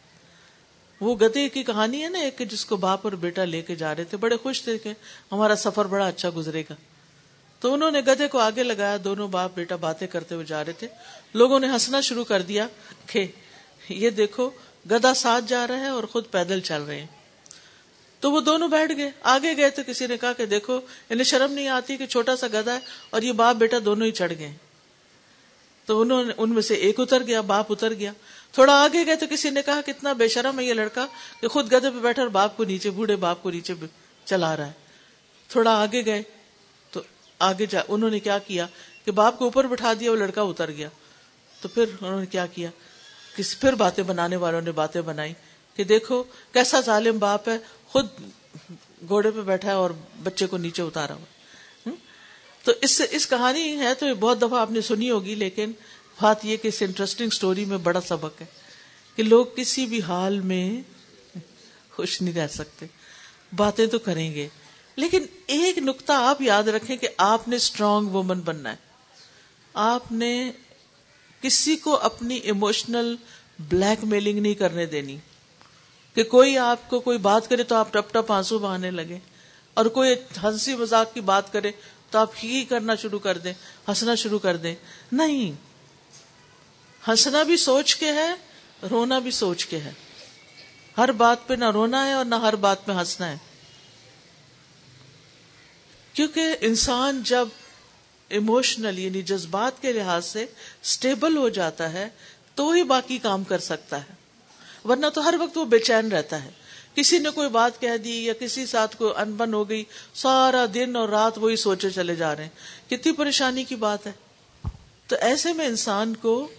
وہ گدے کی کہانی ہے نا ایک جس کو باپ اور بیٹا لے کے جا رہے تھے، بڑے خوش تھے کہ ہمارا سفر بڑا اچھا گزرے گا۔ تو انہوں نے گدے کو آگے لگایا، دونوں باپ بیٹا باتیں کرتے ہوئے جا رہے تھے۔ لوگوں نے ہنسنا شروع کر دیا کہ یہ دیکھو، گدا ساتھ جا رہا ہے اور خود پیدل چل رہے ہیں۔ تو وہ دونوں بیٹھ گئے۔ آگے گئے تو کسی نے کہا کہ دیکھو، انہیں شرم نہیں آتی کہ چھوٹا سا گدا ہے اور یہ باپ بیٹا دونوں ہی چڑھ گئے۔ تو انہوں نے، ان میں سے ایک اتر گیا، باپ اتر گیا۔ تھوڑا آگے گئے تو کسی نے کہا کتنا بے شرم ہے یہ لڑکا کہ خود گدے پہ بیٹھا اور باپ کو نیچے، بوڑھے باپ کو نیچے چلا رہا ہے۔ تھوڑا آگے گئے تو آگے جا، انہوں نے کیا کیا کہ باپ کو اوپر بٹھا دیا وہ لڑکا اتر گیا۔ تو پھر انہوں نے کیا کیا؟ کس پھر باتیں بنانے والوں نے باتیں بنائی کہ دیکھو کیسا ظالم باپ ہے، خود گھوڑے پہ بیٹھا ہے اور بچے کو نیچے اتارا ہوا تو اس سے، اس کہانی ہے تو بہت دفعہ آپ نے سنی ہوگی لیکن بات یہ کہ اس انٹرسٹنگ سٹوری میں بڑا سبق ہے کہ لوگ کسی بھی حال میں خوش نہیں رہ سکتے۔ باتیں تو کریں گے۔ لیکن ایک نقطہ آپ یاد رکھیں کہ آپ نے اسٹرانگ وومن بننا ہے۔ آپ نے کسی کو اپنی ایموشنل بلیک میلنگ نہیں کرنے دینی۔ کہ کوئی آپ کو کوئی بات کرے تو آپ ٹپ ٹپ آنسو بہانے لگے۔ اور کوئی ہنسی مزاق کی بات کرے تو آپ ہی کرنا شروع کر دیں، ہنسنا شروع کر دیں۔ نہیں۔ ہنسنا بھی سوچ کے ہے، رونا بھی سوچ کے ہے۔ ہر بات پہ نہ رونا ہے اور نہ ہر بات پہ ہنسنا ہے۔ کیونکہ انسان جب ایموشنل یعنی جذبات کے لحاظ سے اسٹیبل ہو جاتا ہے، تو ہی باقی کام کر سکتا ہے۔ ورنہ تو ہر وقت وہ بے چین رہتا ہے۔ کسی نے کوئی بات کہہ دی یا کسی ساتھ کوئی انبن ہو گئی، سارا دن اور رات وہی سوچے چلے جا رہے ہیں۔ کتنی پریشانی کی بات ہے۔ تو ایسے میں انسان کو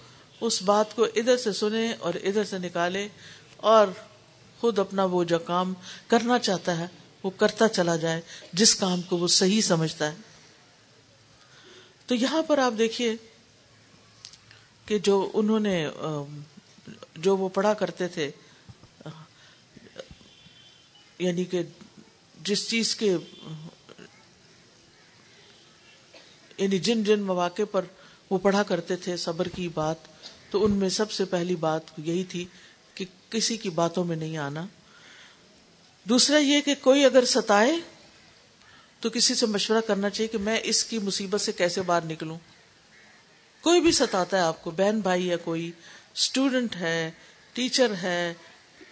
اس بات کو ادھر سے سنے اور ادھر سے نکالے اور خود اپنا وہ جو کام کرنا چاہتا ہے، وہ کرتا چلا جائے، جس کام کو وہ صحیح سمجھتا ہے۔ تو یہاں پر آپ دیکھیے کہ جو انہوں نے، جو وہ پڑھا کرتے تھے یعنی کہ جس چیز کے یعنی جن جن مواقع پر وہ پڑھا کرتے تھے، صبر کی بات تو ان میں سب سے پہلی بات یہی تھی کہ کسی کی باتوں میں نہیں آنا۔ دوسرا یہ کہ کوئی اگر ستائے تو کسی سے مشورہ کرنا چاہیے کہ میں اس کی مصیبت سے کیسے باہر نکلوں۔ کوئی بھی ستاتا ہے آپ کو، بہن بھائی ہے کوئی اسٹوڈنٹ ہے ٹیچر ہے،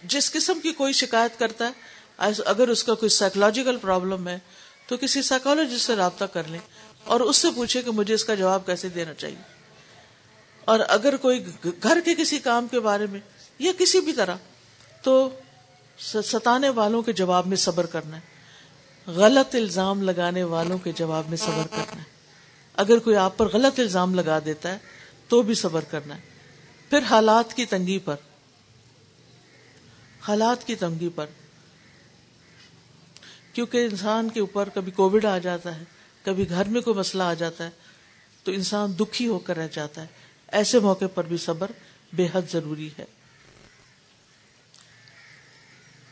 جس قسم کی کوئی شکایت کرتا ہے اگر اس کا کوئی سائیکولوجیکل پرابلم ہے تو کسی سائیکولوجسٹ سے رابطہ کر لیں اور اس سے پوچھے کہ مجھے اس کا جواب کیسے دینا چاہیے۔ اور اگر کوئی گھر کے کسی کام کے بارے میں یا کسی بھی طرح تو ستانے والوں کے جواب میں صبر کرنا ہے۔ غلط الزام لگانے والوں کے جواب میں صبر کرنا ہے۔ اگر کوئی آپ پر غلط الزام لگا دیتا ہے تو بھی صبر کرنا ہے۔ پھر حالات کی تنگی پر۔ حالات کی تنگی پر۔ کیونکہ انسان کے اوپر کبھی کووڈ آ جاتا ہے، کبھی گھر میں کوئی مسئلہ آ جاتا ہے، تو انسان دکھی ہو کر رہ جاتا ہے۔ ایسے موقع پر بھی صبر بے حد ضروری ہے۔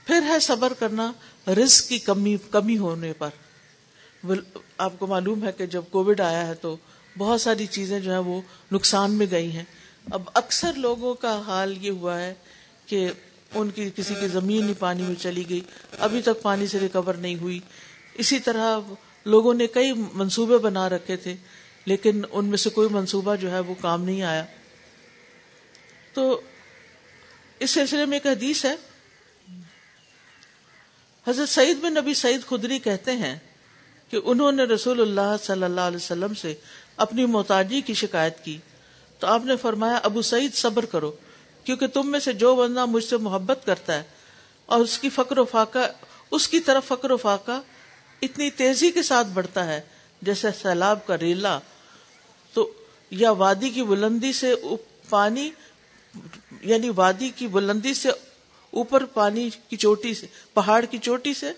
پھر ہے صبر کرنا رزق کی کمی کمی ہونے پر۔ آپ کو معلوم ہے کہ جب کووڈ آیا ہے تو بہت ساری چیزیں جو ہیں وہ نقصان میں گئی ہیں۔ اب اکثر لوگوں کا حال یہ ہوا ہے کہ ان کی کسی کی زمین ہی پانی میں چلی گئی، ابھی تک پانی سے ریکور نہیں ہوئی۔ اسی طرح لوگوں نے کئی منصوبے بنا رکھے تھے۔ لیکن ان میں سے کوئی منصوبہ جو ہے وہ کام نہیں آیا۔ تو اس سلسلے میں ایک حدیث ہے۔ حضرت سعید بن نبی سعید خدری کہتے ہیں کہ انہوں نے رسول اللہ صلی اللہ علیہ وسلم سے اپنی محتاجی کی شکایت کی۔ تو آپ نے فرمایا، ابو سعید صبر کرو، کیونکہ تم میں سے جو بندہ مجھ سے محبت کرتا ہے اور اس کی فکر و فاقہ، اس کی طرف فکر و فاقہ اتنی تیزی کے ساتھ بڑھتا ہے جیسے سیلاب کا ریلا تو یا وادی کی بلندی سے پانی یعنی وادی کی بلندی سے اوپر پانی کی چوٹی سے، پہاڑ کی چوٹی سے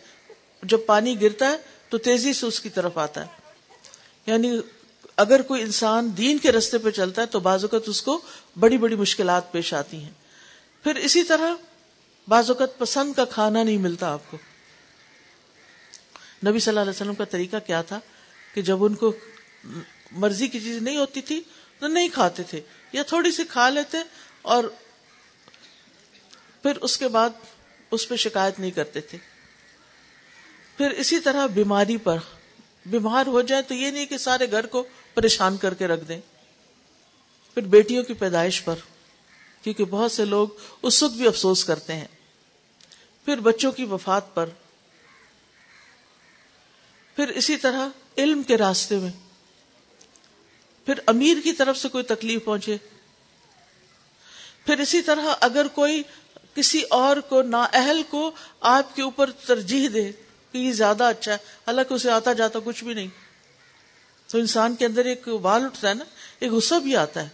جب پانی گرتا ہے، تو تیزی سے اس کی طرف آتا ہے۔ یعنی اگر کوئی انسان دین کے رستے پہ چلتا ہے، تو بعض اوقات اس کو بڑی بڑی مشکلات پیش آتی ہیں۔ پھر اسی طرح بعض اوقات پسند کا کھانا نہیں ملتا آپ کو۔ نبی صلی اللہ علیہ وسلم کا طریقہ کیا تھا؟ کہ جب ان کو مرضی کی چیز نہیں ہوتی تھی تو نہیں کھاتے تھے، یا تھوڑی سی کھا لیتے اور پھر اس کے بعد اس پہ شکایت نہیں کرتے تھے۔ پھر اسی طرح بیماری پر، بیمار ہو جائے تو یہ نہیں کہ سارے گھر کو پریشان کر کے رکھ دیں۔ پھر بیٹیوں کی پیدائش پر، کیونکہ بہت سے لوگ اس وقت بھی افسوس کرتے ہیں۔ پھر بچوں کی وفات پر پھر اسی طرح علم کے راستے میں، پھر امیر کی طرف سے کوئی تکلیف پہنچے۔ پھر اسی طرح اگر کوئی کسی اور کو نا اہل کو آپ کے اوپر ترجیح دے کہ یہ زیادہ اچھا ہے، حالانکہ اسے آتا جاتا کچھ بھی نہیں۔ تو انسان کے اندر ایک بال اٹھتا ہے نا، ایک غصہ بھی آتا ہے۔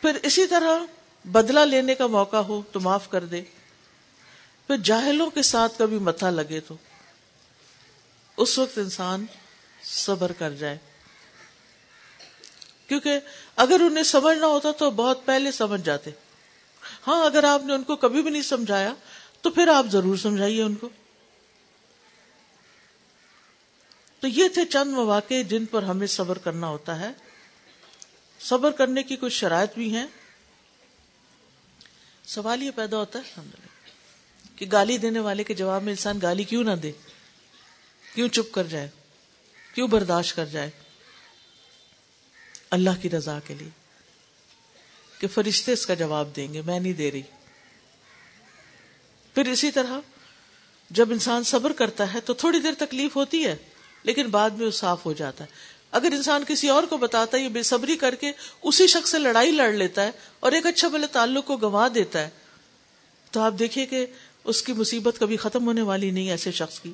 پھر اسی طرح بدلہ لینے کا موقع ہو تو معاف کر دے۔ پھر جاہلوں کے ساتھ کبھی متھا لگے تو۔ اس وقت انسان صبر کر جائے۔ کیونکہ اگر انہیں سمجھنا ہوتا تو بہت پہلے سمجھ جاتے۔ ہاں اگر آپ نے ان کو کبھی بھی نہیں سمجھایا تو پھر آپ ضرور سمجھائیے ان کو۔ تو یہ تھے چند مواقع جن پر ہمیں صبر کرنا ہوتا ہے۔ صبر کرنے کی کچھ شرائط بھی ہیں۔ سوال یہ پیدا ہوتا ہے کہ گالی دینے والے کے جواب میں انسان گالی کیوں نہ دے؟ کیوں چپ کر جائے؟ کیوں برداشت کر جائے؟ اللہ کی رضا کے لیے۔ کہ فرشتے اس کا جواب دیں گے، میں نہیں دے رہی۔ پھر اسی طرح جب انسان صبر کرتا ہے تو تھوڑی دیر تکلیف ہوتی ہے، لیکن بعد میں وہ صاف ہو جاتا ہے۔ اگر انسان کسی اور کو بتاتا ہے، یہ بے صبری کر کے اسی شخص سے لڑائی لڑ لیتا ہے اور ایک اچھا بھلے تعلق کو گنوا دیتا ہے، تو آپ دیکھیے کہ اس کی مصیبت کبھی ختم ہونے والی نہیں ایسے شخص کی۔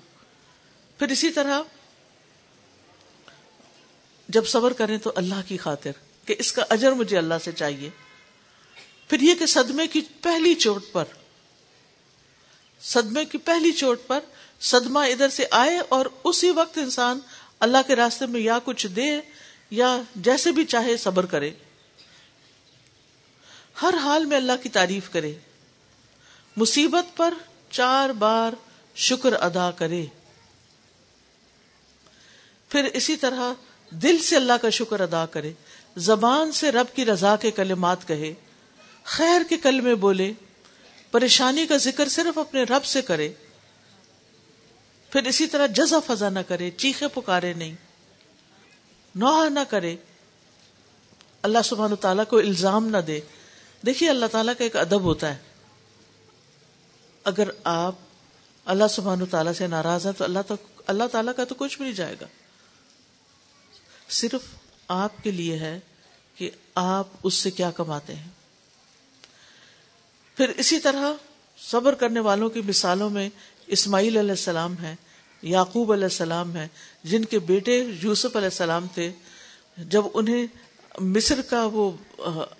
پھر اسی طرح جب صبر کریں تو اللہ کی خاطر کہ اس کا اجر مجھے اللہ سے چاہیے۔ پھر یہ کہ صدمے کی پہلی چوٹ پر، صدمے کی پہلی چوٹ پر صدمہ ادھر سے آئے اور اسی وقت انسان اللہ کے راستے میں یا کچھ دے یا جیسے بھی چاہے صبر کرے۔ ہر حال میں اللہ کی تعریف کرے۔ مصیبت پر چار بار شکر ادا کرے۔ پھر اسی طرح دل سے اللہ کا شکر ادا کرے، زبان سے رب کی رضا کے کلمات کہے، خیر کے کلمے بولے، پریشانی کا ذکر صرف اپنے رب سے کرے۔ پھر اسی طرح جزا فضا نہ کرے، چیخے پکارے نہیں۔ نوح نہ کرے۔ اللہ سبحان تعالیٰ کو الزام نہ دے۔ دیکھیے اللہ تعالیٰ کا ایک ادب ہوتا ہے۔ اگر آپ اللہ سبحان تعالیٰ سے ناراض ہیں تو اللہ تک اللہ تعالیٰ کا تو کچھ بھی نہیں جائے گا۔ صرف آپ کے لیے ہے کہ آپ اس سے کیا کماتے ہیں۔ پھر اسی طرح صبر کرنے والوں کی مثالوں میں اسماعیل علیہ السلام ہے یعقوب علیہ السلام ہے جن کے بیٹے یوسف علیہ السلام تھے۔ جب انہیں مصر کا وہ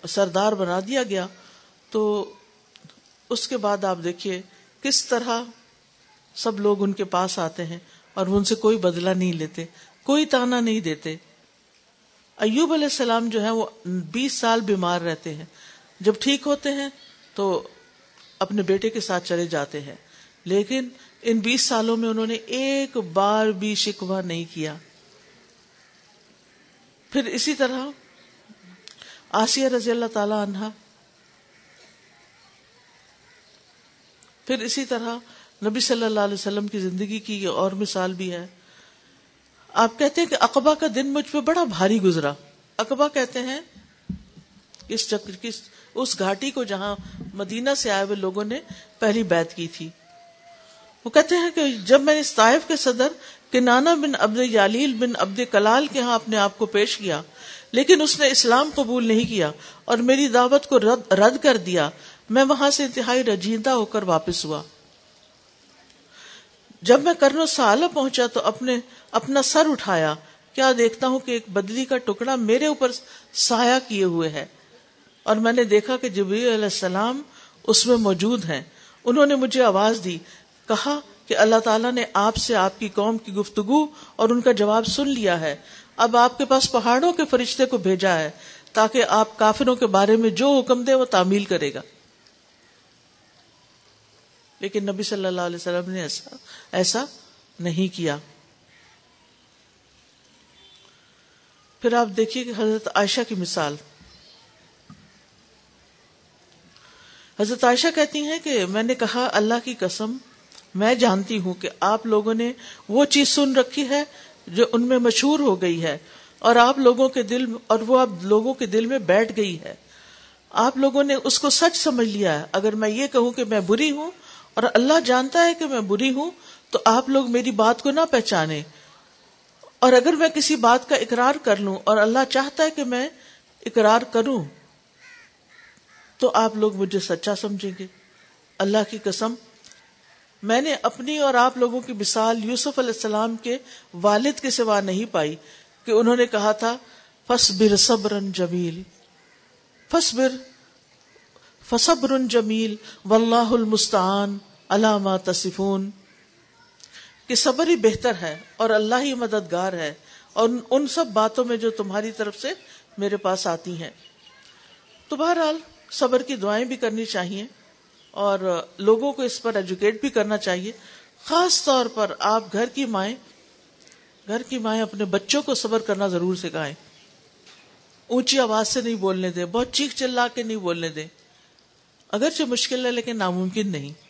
سردار بنا دیا گیا، تو اس کے بعد آپ دیکھیے کس طرح سب لوگ ان کے پاس آتے ہیں اور ان سے کوئی بدلہ نہیں لیتے، کوئی تانا نہیں دیتے۔ ایوب علیہ السلام جو ہے وہ بیس سال بیمار رہتے ہیں۔ جب ٹھیک ہوتے ہیں تو اپنے بیٹے کے ساتھ چلے جاتے ہیں۔ لیکن ان بیس سالوں میں انہوں نے ایک بار بھی شکوا نہیں کیا۔ پھر اسی طرح آسیہ رضی اللہ تعالی عنہ۔ پھر اسی طرح نبی صلی اللہ علیہ وسلم کی زندگی کی یہ اور مثال بھی ہے۔ آپ کہتے ہیں کہ اقبا کا دن مجھ پہ بڑا بھاری گزرا۔ اقبا کہتے ہیں اس چکر کی اس گھاٹی کو جہاں مدینہ سے آئے ہوئے لوگوں نے پہلی بیعت کی تھی۔ وہ کہتے ہیں کہ جب میں نے طائف کے صدر کنانا بن عبد یالیل بن عبد کلال کے ہاں اپنے آپ کو پیش کیا لیکن اس نے اسلام قبول نہیں کیا اور میری دعوت کو رد, رد کر دیا میں وہاں سے انتہائی رجیندہ ہو کر واپس ہوا۔ جب میں کرنو سالہ پہنچا تو اپنے اپنا سر اٹھایا، کیا دیکھتا ہوں کہ ایک بدلی کا ٹکڑا میرے اوپر سایہ کیے ہوئے ہے؟ اور میں نے دیکھا کہ علیہ السلام اس میں موجود ہیں۔ انہوں نے مجھے آواز دی، کہا کہ اللہ تعالیٰ نے آپ سے آپ کی قوم کی گفتگو اور ان کا جواب سن لیا ہے۔ اب آپ کے پاس پہاڑوں کے فرشتے کو بھیجا ہے تاکہ آپ کافروں کے بارے میں جو حکم دے وہ تعمیل کرے گا۔ لیکن نبی صلی اللہ علیہ وسلم نے ایسا ایسا نہیں کیا۔ پھر آپ دیکھیے کہ حضرت عائشہ کی مثال۔ حضرت عائشہ کہتی ہیں کہ میں نے کہا، اللہ کی قسم، میں جانتی ہوں کہ آپ لوگوں نے وہ چیز سن رکھی ہے جو ان میں مشہور ہو گئی ہے، اور آپ لوگوں کے دل، اور وہ اب لوگوں کے دل میں بیٹھ گئی ہے۔ آپ لوگوں نے اس کو سچ سمجھ لیا ہے۔ اگر میں یہ کہوں کہ میں بری ہوں، اور اللہ جانتا ہے کہ میں بری ہوں، تو آپ لوگ میری بات کو نہ پہچانے اور اگر میں کسی بات کا اقرار کر لوں اور اللہ چاہتا ہے کہ میں اقرار کروں، تو آپ لوگ مجھے سچا سمجھیں گے۔ اللہ کی قسم، میں نے اپنی اور آپ لوگوں کی مثال یوسف علیہ السلام کے والد کے سوا نہیں پائی کہ انہوں نے کہا تھا فصبر صبر جمیل۔ فصبر فصبر جمیل، واللہ المستعان علامہ تصفون۔ کہ صبر ہی بہتر ہے اور اللہ ہی مددگار ہے اور ان سب باتوں میں جو تمہاری طرف سے میرے پاس آتی ہیں۔ تو بہرحال صبر کی دعائیں بھی کرنی چاہیے اور لوگوں کو اس پر ایجوکیٹ بھی کرنا چاہیے۔ خاص طور پر آپ گھر کی مائیں، گھر کی مائیں اپنے بچوں کو صبر کرنا ضرور سکھائیں۔ اونچی آواز سے نہیں بولنے دیں، بہت چیخ چلا کے نہیں بولنے دیں۔ اگرچہ مشکل ہے لیکن ناممکن نہیں۔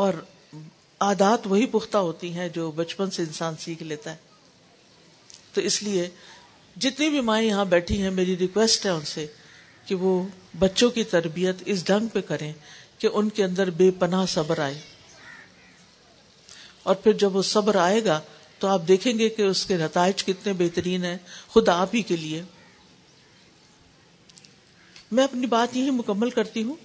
اور عادات وہی پختہ ہوتی ہیں جو بچپن سے انسان سیکھ لیتا ہے۔ تو اس لیے جتنی بھی مائیں یہاں بیٹھی ہیں، میری ریکویسٹ ہے ان سے کہ وہ بچوں کی تربیت اس ڈھنگ پہ کریں کہ ان کے اندر بے پناہ صبر آئے۔ اور پھر جب وہ صبر آئے گا تو آپ دیکھیں گے کہ اس کے نتائج کتنے بہترین ہیں، خود آپ ہی کے لیے۔ میں اپنی بات یہی مکمل کرتی ہوں۔